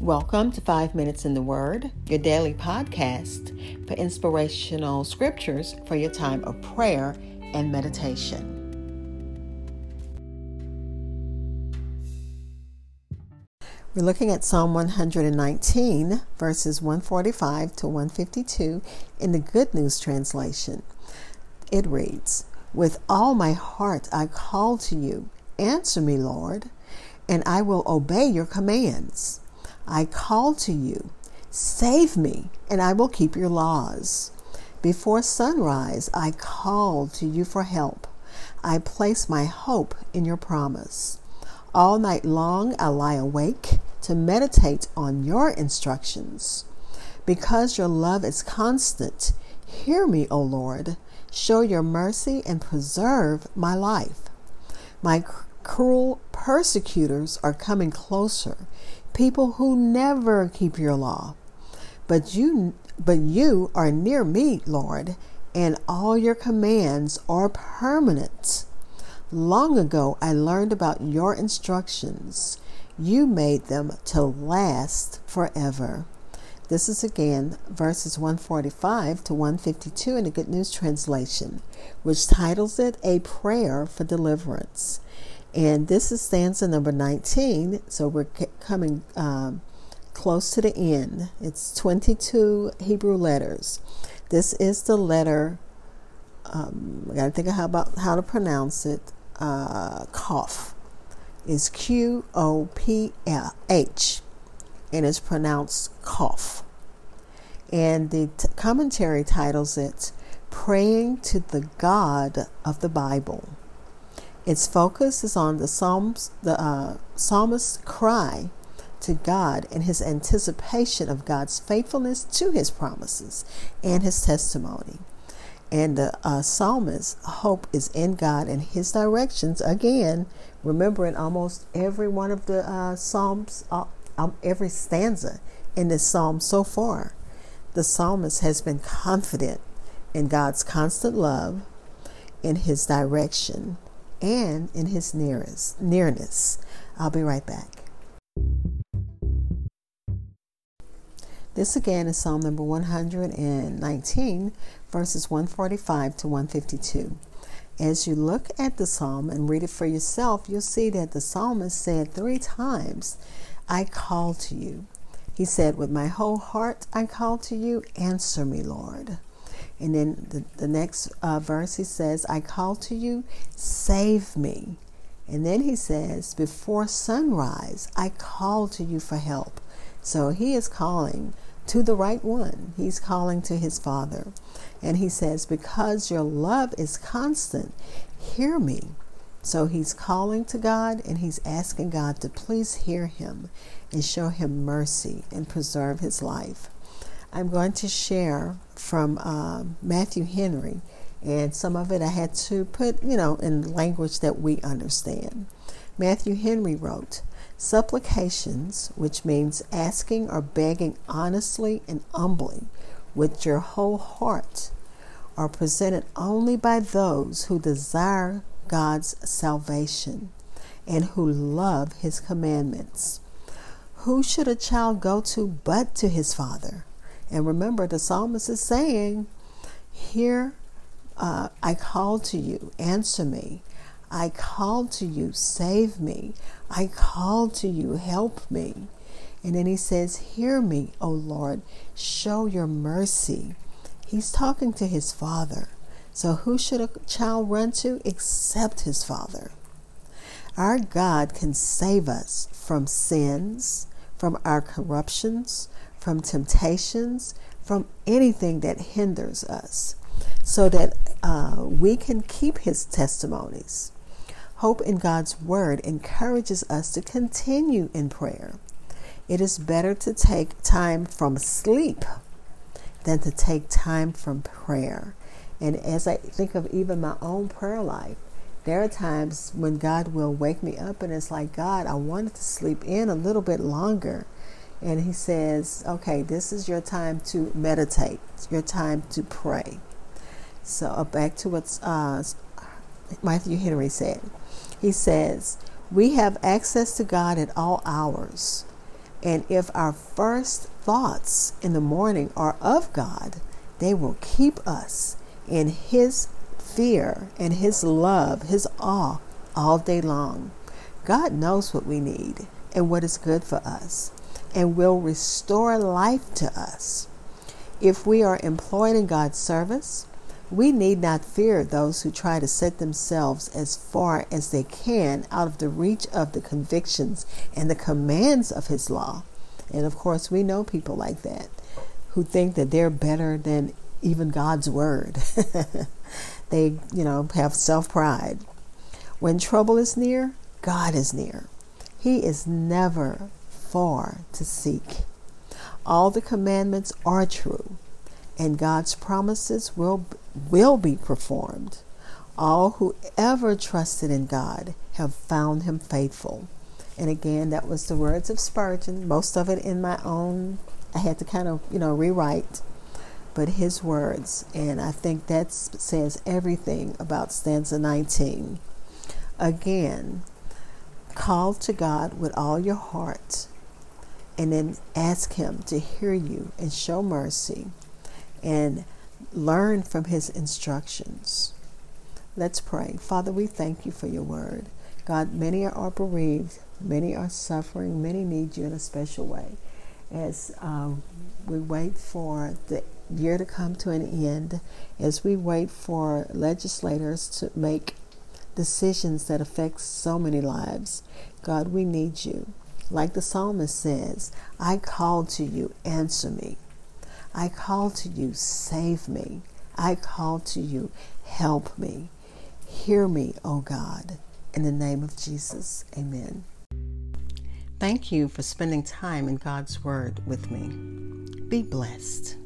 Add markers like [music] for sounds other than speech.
Welcome to Five Minutes in the Word, your daily podcast for inspirational scriptures for your time of prayer and meditation. We're looking at Psalm 119, verses 145 to 152 in the Good News Translation. It reads, With all my heart I call to you. Answer me, Lord, and I will obey your commands. I call to you. Save me, and I will keep your laws. Before sunrise, I call to you for help. I place my hope in your promise. All night long, I lie awake to meditate on your instructions. Because your love is constant, hear me, O Lord. Show your mercy and preserve my life. My cruel persecutors are coming closer, people who never keep your law. But you but you are near me, Lord, and all your commands are permanent. Long ago I learned about your instructions. You made them to last forever. This is again verses 145 to 152 in the Good News Translation, which titles it A Prayer for Deliverance. And this is stanza number 19, so we're coming um, close to the end. It's 22 Hebrew letters. This is the letter, um, I got to think of how, about how to pronounce it, uh, Qoph is Q O P H and it's pronounced cough. And the t- commentary titles it Praying to the God of the Bible. Its focus is on the Psalms, the uh, psalmist's cry to God and his anticipation of God's faithfulness to his promises and his testimony. And the uh, psalmist's hope is in God and his directions, again, remembering almost every one of the uh, psalms, uh, um, every stanza in this psalm so far. The psalmist has been confident in God's constant love, in his direction, and in his nearest, nearness. I'll be right back. This again is Psalm number 119, verses 145 to 152. As you look at the psalm and read it for yourself, you'll see that the psalmist said three times, I call to you. He said, With my whole heart I call to you, answer me, Lord. And then the, the next uh, verse he says, I call to you, save me. And then he says, Before sunrise, I call to you for help. So he is calling to the right one. He's calling to his Father. And he says, Because your love is constant, hear me. So he's calling to God and he's asking God to please hear him and show him mercy and preserve his life. I'm going to share from uh, Matthew Henry, and some of it I had to put, you know, in language that we understand. Matthew Henry wrote, Supplications, which means asking or begging honestly and humbly with your whole heart, are presented only by those who desire God's salvation and who love His commandments. Who should a child go to but to his father? And remember, the psalmist is saying, Here uh, I call to you, answer me. I call to you, save me. I call to you, help me. And then he says, Hear me, O Lord, show your mercy. He's talking to his father. So, who should a child run to except his father? Our God can save us from sins, from our corruptions, from temptations, from anything that hinders us, so that uh, we can keep his testimonies. Hope in God's Word encourages us to continue in prayer. It is better to take time from sleep than to take time from prayer. And as I think of even my own prayer life, there are times when God will wake me up and it's like, God, I wanted to sleep in a little bit longer. And He says, okay, this is your time to meditate, your time to pray. So uh, back to what uh, Matthew Henry said. He says, We have access to God at all hours, And if our first thoughts in the morning are of God, they will keep us in His fear and His love, His awe all day long. God knows what we need and what is good for us and will restore life to us. If we are employed in God's service, we need not fear those who try to set themselves as far as they can out of the reach of the convictions and the commands of His law. And of course, we know people like that who think that they're better than even God's word. [laughs] they, you know, have self pride. When trouble is near, God is near. He is never far to seek. All the commandments are true, and God's promises will, will be performed. All who ever trusted in God have found him faithful. And again, that was the words of Spurgeon, most of it in my own, I had to kind of, you know, rewrite, but his words. And I think that says everything about stanza 19. Again, call to God with all your heart and then ask Him to hear you and show mercy and learn from His instructions. Let's pray. Father, we thank you for your word. God, many are bereaved, many are suffering, many need you in a special way. As um, we wait for the year to come to an end, as we wait for legislators to make decisions that affect so many lives, God, we need you. Like the psalmist says, I call to you, answer me. I call to you, save me. I call to you, help me. Hear me, O God. In the name of Jesus, amen. Thank you for spending time in God's Word with me. Be blessed.